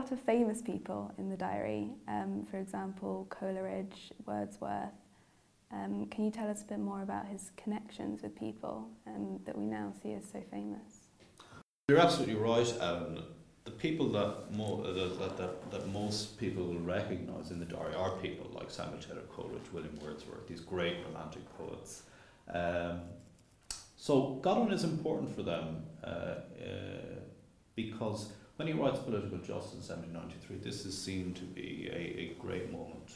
lot of famous people in the diary, um, for example, Coleridge, Wordsworth. Um, can you tell us a bit more about his connections with people um, that we now see as so famous? You're absolutely right. The people that, uh, that, that, that most people will recognise in the diary are people like Samuel Taylor Coleridge, William Wordsworth, these great romantic poets. Um, so Godwin is important for them uh, uh, because when he writes Political Justice in 1793, this is seen to be a, a great moment.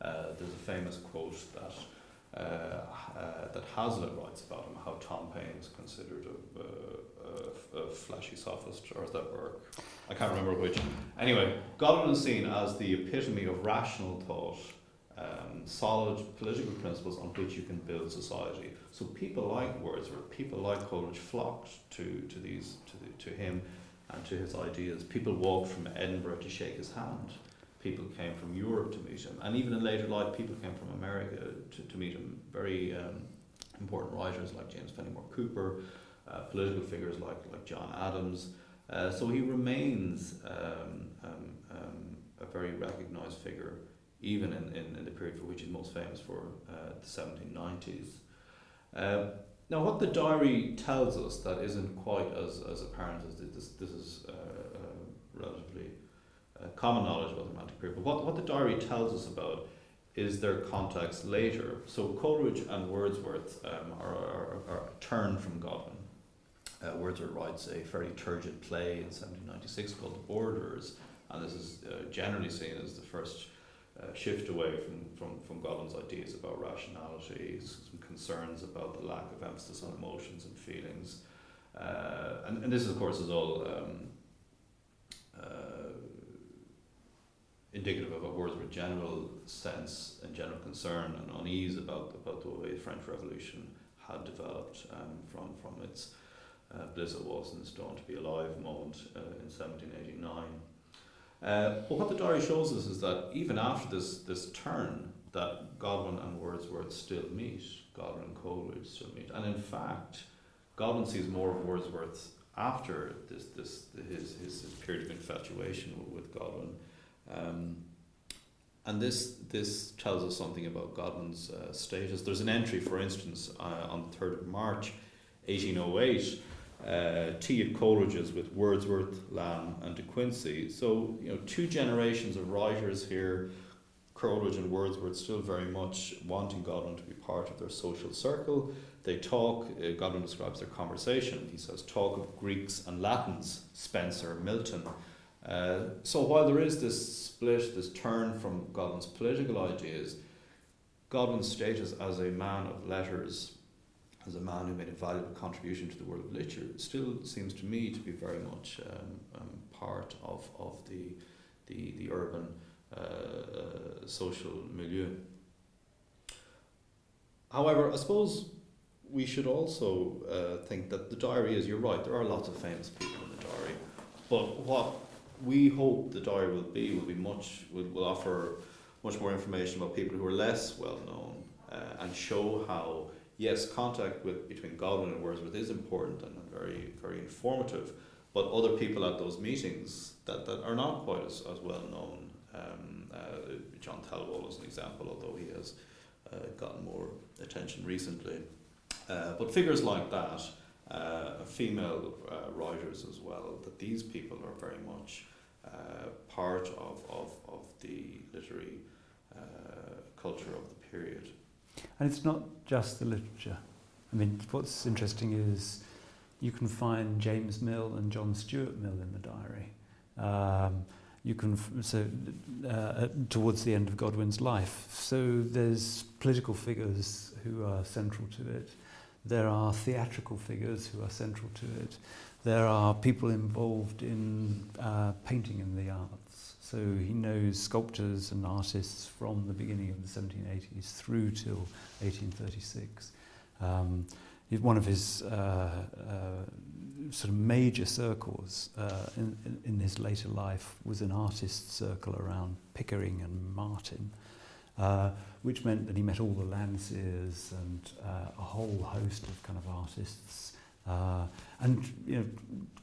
Uh, there's a famous quote that uh, uh, that Hazlitt writes about him, how Tom Paine is considered a, a, a, flashy sophist, or is that Burke? I can't remember which. Anyway, Godwin is seen as the epitome of rational thought, um, solid political principles on which you can build society. So people like Wordsworth, people like Coleridge flocked to, to these to, the, to him and to his ideas. People walked from Edinburgh to shake his hand. People came from Europe to meet him, and even in later life, people came from America to, to meet him. Very um, important writers like James Fenimore Cooper, uh, political figures like like John Adams. Uh, so he remains um, um, um a very recognised figure, even in, in, in, the period for which he's most famous for, uh, the 1790s. Now, what the diary tells us that isn't quite as, as apparent as this, this is uh, uh, relatively uh, common knowledge about the Romantic period, but what, what the diary tells us about is their context later. So Coleridge and Wordsworth um, are, are, are turned from Godwin. Uh, Wordsworth writes a fairly turgid play in 1796 called The Borderers, and this is uh, generally seen as the first uh, shift away from, from, from Godwin's ideas about rationality, some concerns about the lack of emphasis on emotions and feelings. Uh, and, and this, of course, is all um, uh, indicative of a Wordsworth general sense and general concern and unease about, about the way the French Revolution had developed um, from, from its uh, was and stone to be alive moment uh, in 1789. Uh, but what the diary shows us is that even after this, this turn, that Godwin and Wordsworth still meet, Godwin and Coleridge still meet. And in fact, Godwin sees more of Wordsworth after this, this his, his, his period of infatuation with Godwin. Um, and this this tells us something about Godwin's uh, status. There's an entry, for instance, uh, on the 3rd of March, 1808, uh, tea at Coleridge's with Wordsworth, Lamb, and De Quincey. So, you know, two generations of writers here, Coleridge and Wordsworth, still very much wanting Godwin to be part of their social circle. They talk, uh, Godwin describes their conversation. He says, talk of Greeks and Latins, Spenser, Milton. Uh, so while there is this split, this turn from Godwin's political ideas, Godwin's status as a man of letters as a man who made a valuable contribution to the world of literature, still seems to me to be very much um, um, part of, of the, the, the urban uh, uh, social milieu. However, I suppose we should also uh, think that the diary is, you're right, there are lots of famous people in the diary, but what we hope the diary will be will be much, will, will offer much more information about people who are less well known uh, and show how yes, contact with between Godwin and Wordsworth is important and very very informative. But other people at those meetings that, that are not quite as, as well known. Um, uh, John Thelwall is an example, although he has uh, gotten more attention recently. Uh, but figures like that, uh, female uh, writers as well, that these people are very much uh, part of, of, of the literary culture of the period. And it's not just the literature. I mean, what's interesting is you can find James Mill and John Stuart Mill in the diary. Um, you can so uh, towards the end of Godwin's life. So there's political figures who are central to it. There are theatrical figures who are central to it. There are people involved in uh, painting in the arts. So he knows sculptors and artists from the beginning of the 1780s through till 1836. Um, one of his uh, uh, sort of major circles uh, in, in his later life was an artist circle around Pickering and Martin, uh, which meant that he met all the Landseers and uh, a whole host of kind of artists Uh, and you know,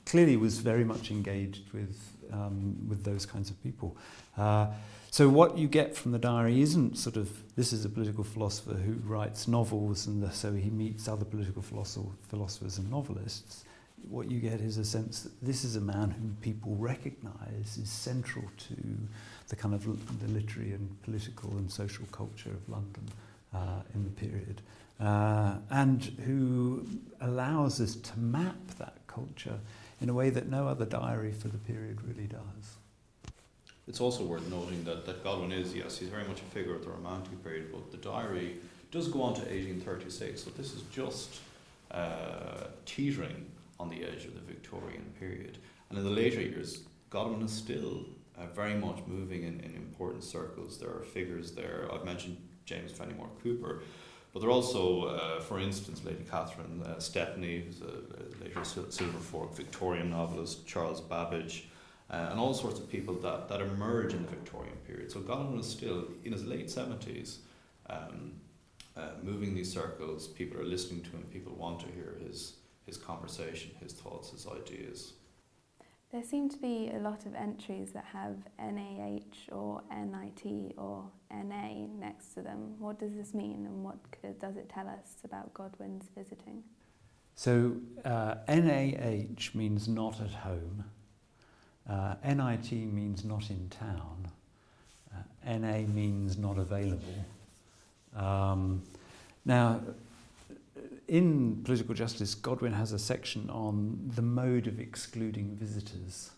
clearly was very much engaged with, um, with those kinds of people. Uh, so what you get from the diary isn't sort of, this is a political philosopher who writes novels and the, so he meets other political philosophers and novelists. What you get is a sense that this is a man whom people recognize is central to the kind of the literary and political and social culture of London uh, in the period uh, and who allows us to map that culture in a way that no other diary for the period really does. It's also worth noting that, that Godwin is, yes, he's very much a figure of the Romantic period, but the diary does go on to 1836, so this is just uh, teetering on the edge of the Victorian period. And in the later years, Godwin is still uh, very much moving in, in important circles. There are figures there. I've mentioned James Fenimore Cooper, but there are also, uh, for instance, Lady Catherine uh, Stepney, who's a, later Silver Fork Victorian novelist, Charles Babbage, uh, and all sorts of people that, that emerge in the Victorian period. So Godwin is still in his late 70s, um, uh, moving these circles. People are listening to him, people want to hear his, his conversation, his thoughts, his ideas. There seem to be a lot of entries that have NAH or NIT or NA next to them. What does this mean and what does it tell us about Godwin's visiting? So uh, NAH means not at home. Uh, NIT means not in town. Uh, NA means not available. Um, now, in Political Justice, Godwin has a section on the mode of excluding visitors,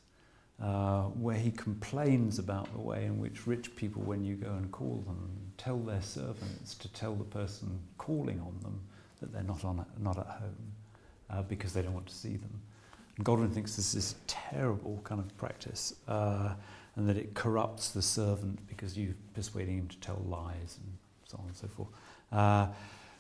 uh, where he complains about the way in which rich people, when you go and call them, tell their servants to tell the person calling on them that they're not, on, not at home uh, because they don't want to see them. And Godwin thinks this is a terrible kind of practice uh, and that it corrupts the servant because you're persuading him to tell lies and so on and so forth.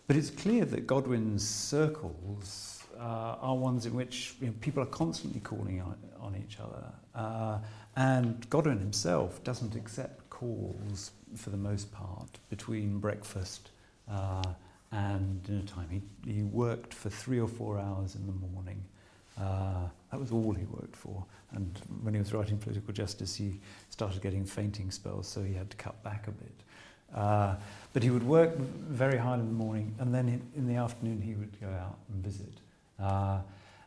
But it's clear that Godwin's circles uh, are ones in which you know, people are constantly calling on, on each other. Uh, and Godwin himself doesn't accept calls for the most part between breakfast uh, and dinner time. He, he worked for three or four hours in the morning. Uh, that was all he worked for. And when he was writing Political Justice, he started getting fainting spells, so he had to cut back a bit. Uh, but he would work very hard in the morning, and then in, the afternoon he would go out and visit. Uh,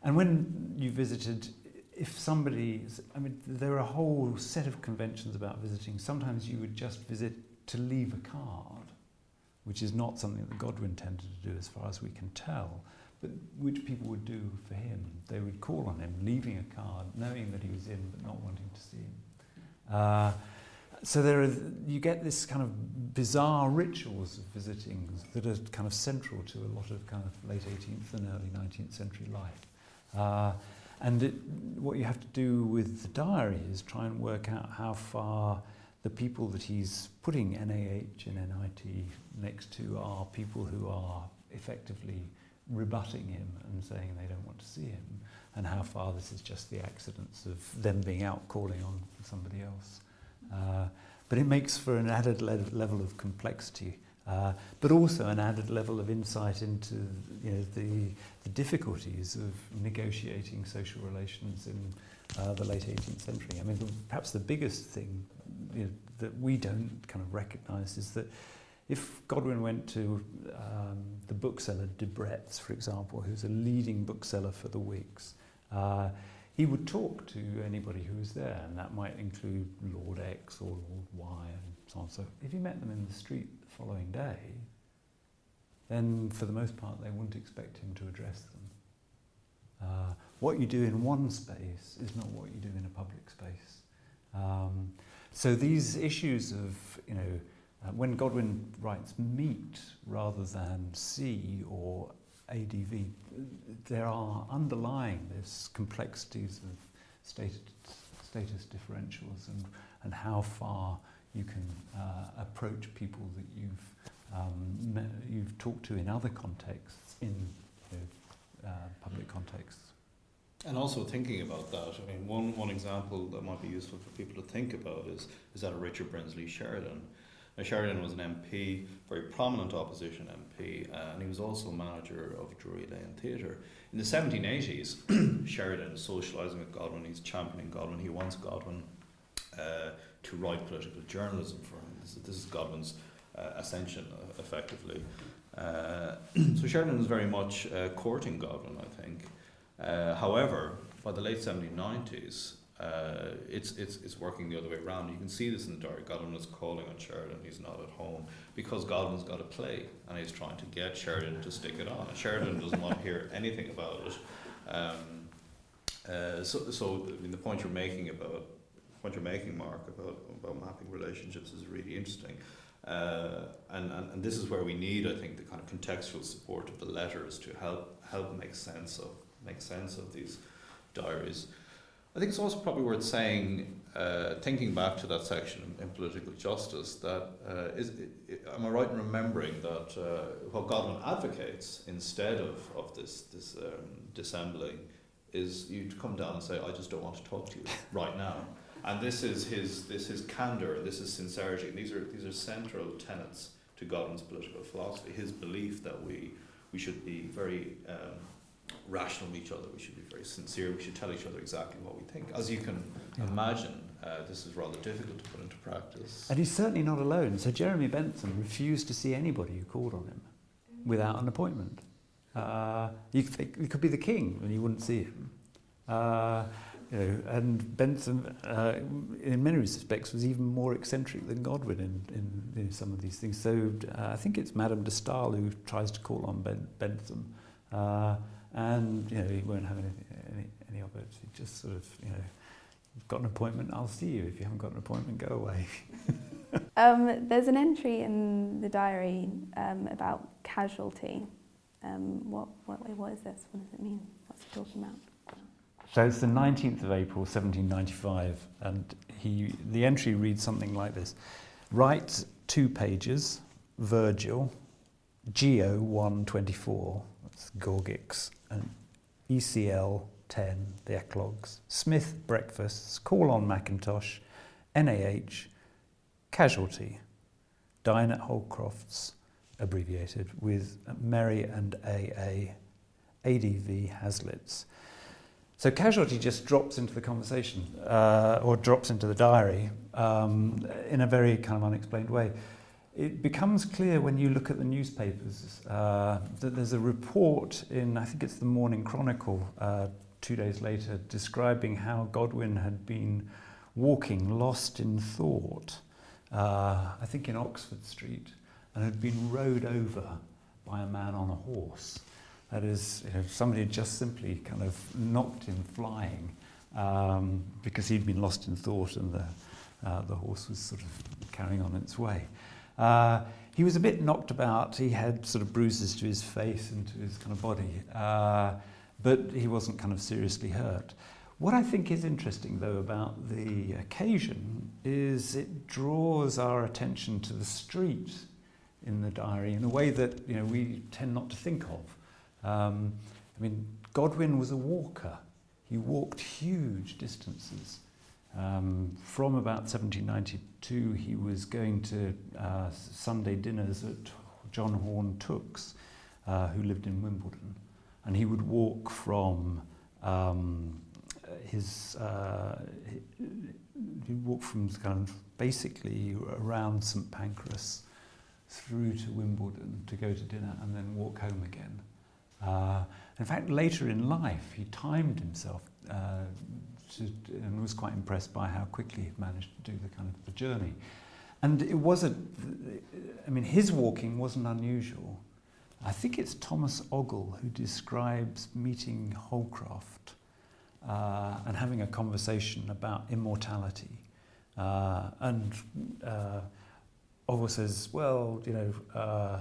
and when you visited, if somebody, I mean, there are a whole set of conventions about visiting. Sometimes you would just visit to leave a card, which is not something that Godwin tended to do as far as we can tell, but which people would do for him. They would call on him, leaving a card, knowing that he was in but not wanting to see him. Uh, so there are, you get this kind of bizarre rituals of visiting that are kind of central to a lot of kind of late 18th and early 19th century life. Uh, and it, what you have to do with the diary is try and work out how far the people that he's putting NAH and NIT next to are people who are effectively rebutting him and saying they don't want to see him, and how far this is just the accidents of them being out calling on somebody else. Uh, but it makes for an added le- level of complexity, uh, but also an added level of insight into you know, the, the difficulties of negotiating social relations in uh, the late 18th century. I mean, perhaps the biggest thing you know, that we don't kind of recognise is that if Godwin went to um, the bookseller Debrett's, for example, who's a leading bookseller for the Whigs, uh, he would talk to anybody who was there, and that might include Lord X or Lord Y and so on. So if you met them in the street the following day, then for the most part they wouldn't expect him to address them. Uh, what you do in one space is not what you do in a public space. Um, so these issues of, you know, uh, when Godwin writes meet rather than see or ADV, there are underlying this complexities of status, status differentials and, and how far you can uh, approach people that you've um, met, you've talked to in other contexts in you know, uh, public contexts. And also thinking about that, I mean, one, one example that might be useful for people to think about is, is that of Richard Brinsley Sheridan. Now, Sheridan was an MP, very prominent opposition MP, uh, and he was also manager of Drury Lane Theatre. In the 1780s, Sheridan is socialising with Godwin, he's championing Godwin, he wants Godwin uh, to write political journalism for him. This is, this is Godwin's uh, ascension, uh, effectively. Uh, so Sheridan is very much uh, courting Godwin, I think. However, by the late 1790s, uh, it's, it's, it's working the other way around. You can see this in the diary. Godwin is calling on Sheridan, he's not at home, because Godwin's got a play and he's trying to get Sheridan to stick it on. And Sheridan doesn't want to hear anything about it. Um, uh, so, so I mean, the point you're making about what you're making, Mark, about, about mapping relationships is really interesting. Uh, and, and, and this is where we need, I think, the kind of contextual support of the letters to help help make sense of make sense of these diaries. I think it's also probably worth saying, uh, thinking back to that section in, political justice, that uh, is, am I right in remembering that uh, what Godwin advocates instead of, of this this um, dissembling is you come down and say, I just don't want to talk to you right now. And this is his this is candor, this is sincerity. And these are these are central tenets to Godwin's political philosophy. His belief that we we should be very um, rational with each other. We should be very sincere. We should tell each other exactly what we think. As you can Yeah. imagine, uh, this is rather difficult to put into practice. And he's certainly not alone. So Jeremy Bentham refused to see anybody who called on him without an appointment. Uh, you could, it could be the king, and you wouldn't see him. Uh, you know, and Bentham, uh, in many respects, was even more eccentric than Godwin in, in, in some of these things. So uh, I think it's Madame de Stael who tries to call on ben, Bentham, uh, and you know he won't have any, any, any of it. He just sort of, you know, you've got an appointment, I'll see you. If you haven't got an appointment, go away. Um, there's an entry in the diary um, about casualty. Um, what, what, what is this? What does it mean? What's he talking about? So it's the 19th of April 1795, and he, the entry reads something like this Write two pages, Virgil, Geo 124, Georgics, and ECL 10, the Eclogues, Smith breakfasts, call on Mackintosh, NAH, casualty, dine at Holcroft's, abbreviated, with Mary and AA, ADV Hazlitts. So casualty just drops into the conversation uh, or drops into the diary um, in a very kind of unexplained way. It becomes clear when you look at the newspapers uh, that there's a report in, I think it's the Morning Chronicle, uh, two days later, describing how Godwin had been walking lost in thought, uh, I think in Oxford Street, and had been rode over by a man on a horse. That is, you know, somebody had just simply kind of knocked him flying um, because he'd been lost in thought and the, uh, the horse was sort of carrying on its way. Uh, he was a bit knocked about. He had sort of bruises to his face and to his kind of body, uh, but he wasn't kind of seriously hurt. What I think is interesting, though, about the occasion is it draws our attention to the street in the diary in a way that you know we tend not to think of. Um, I mean, Godwin was a walker. He walked huge distances. Um, from about 1792, he was going to uh, Sunday dinners at John Horne Tooke's, uh, who lived in Wimbledon. And he would walk from um, his, uh, he'd walk from kind of basically around St Pancras through to Wimbledon to go to dinner and then walk home again. Uh, in fact, later in life, he timed himself uh, to, and was quite impressed by how quickly he'd managed to do the kind of the journey. And it wasn't, I mean, his walking wasn't unusual. I think it's Thomas Ogle who describes meeting Holcroft uh, and having a conversation about immortality. Uh, and uh, Ogle says, well, you know, uh,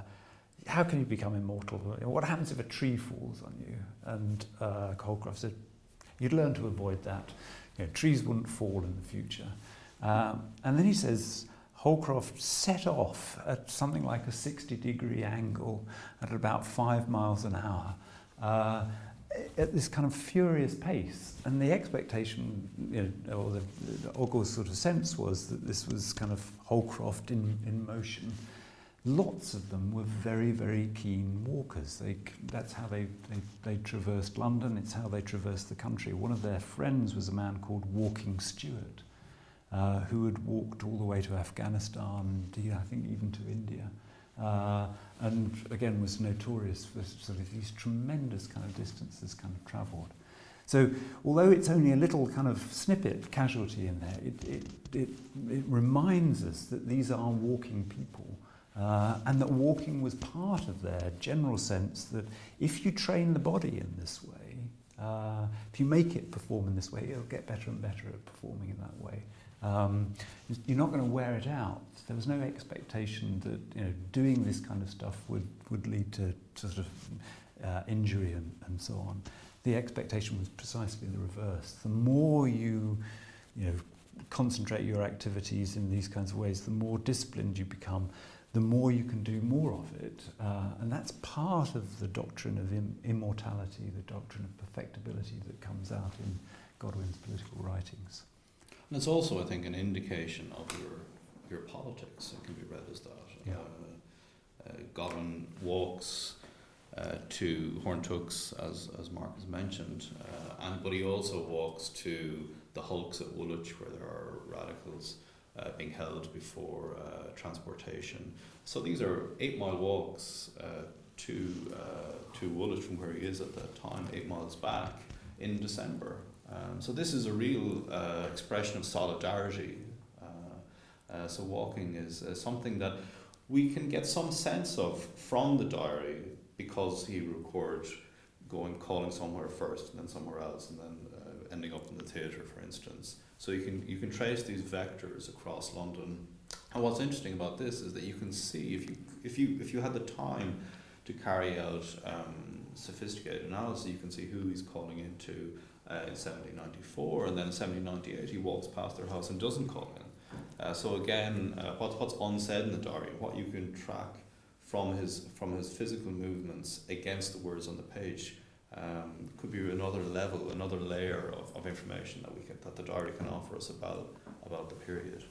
how can you become immortal? What happens if a tree falls on you? And uh, Holcroft said, you'd learn to avoid that. You know, trees wouldn't fall in the future. Um, and then he says, Holcroft set off at something like a 60 degree angle at about five miles an hour. Uh, at this kind of furious pace. And the expectation, you know, or the, the Ogle's sort of sense was that this was kind of Holcroft in, in motion. Lots of them were very, very keen walkers. They, that's how they, they, they traversed London, it's how they traversed the country. One of their friends was a man called Walking Stewart, uh, who had walked all the way to Afghanistan, I think even to India. Uh, and again was notorious for sort of these tremendous kind of distances kind of travelled. So although it's only a little kind of snippet casualty in there, it, it, it, it reminds us that these are walking people uh, and that walking was part of their general sense that if you train the body in this way, uh, if you make it perform in this way, it'll get better and better at performing in that way. Um, you're not going to wear it out. There was no expectation that you know, doing this kind of stuff would, would lead to sort of uh, injury and, and so on. The expectation was precisely the reverse. The more you, you know, concentrate your activities in these kinds of ways, the more disciplined you become, the more you can do more of it. Uh, and that's part of the doctrine of Im- immortality, the doctrine of perfectibility that comes out in Godwin's political writings. And it's also, I think, an indication of your your politics. It can be read as that. Yeah. Uh, uh, Godwin walks uh, to Horne Tooke's, as as Mark has mentioned, uh, and but he also walks to the hulks at Woolwich, where there are radicals uh, being held before uh, transportation. So these are eight mile walks to to Woolwich from where he is at that time, eight miles back in December. Um, so this is a real uh, expression of solidarity. Uh, uh, so walking is uh, something that we can get some sense of from the diary because he records going calling somewhere first and then somewhere else and then uh, ending up in the theatre, for instance. So you can you can trace these vectors across London. And what's interesting about this is that you can see if you if you if you had the time to carry out um, sophisticated analysis, you can see who he's calling into uh, in 1794, and then in 1798 he walks past their house and doesn't call in. Uh, so again, uh, what's what's unsaid in the diary, what you can track from his from his physical movements against the words on the page, um, could be another level, another layer of, of information that we can, that the diary can offer us about about the period.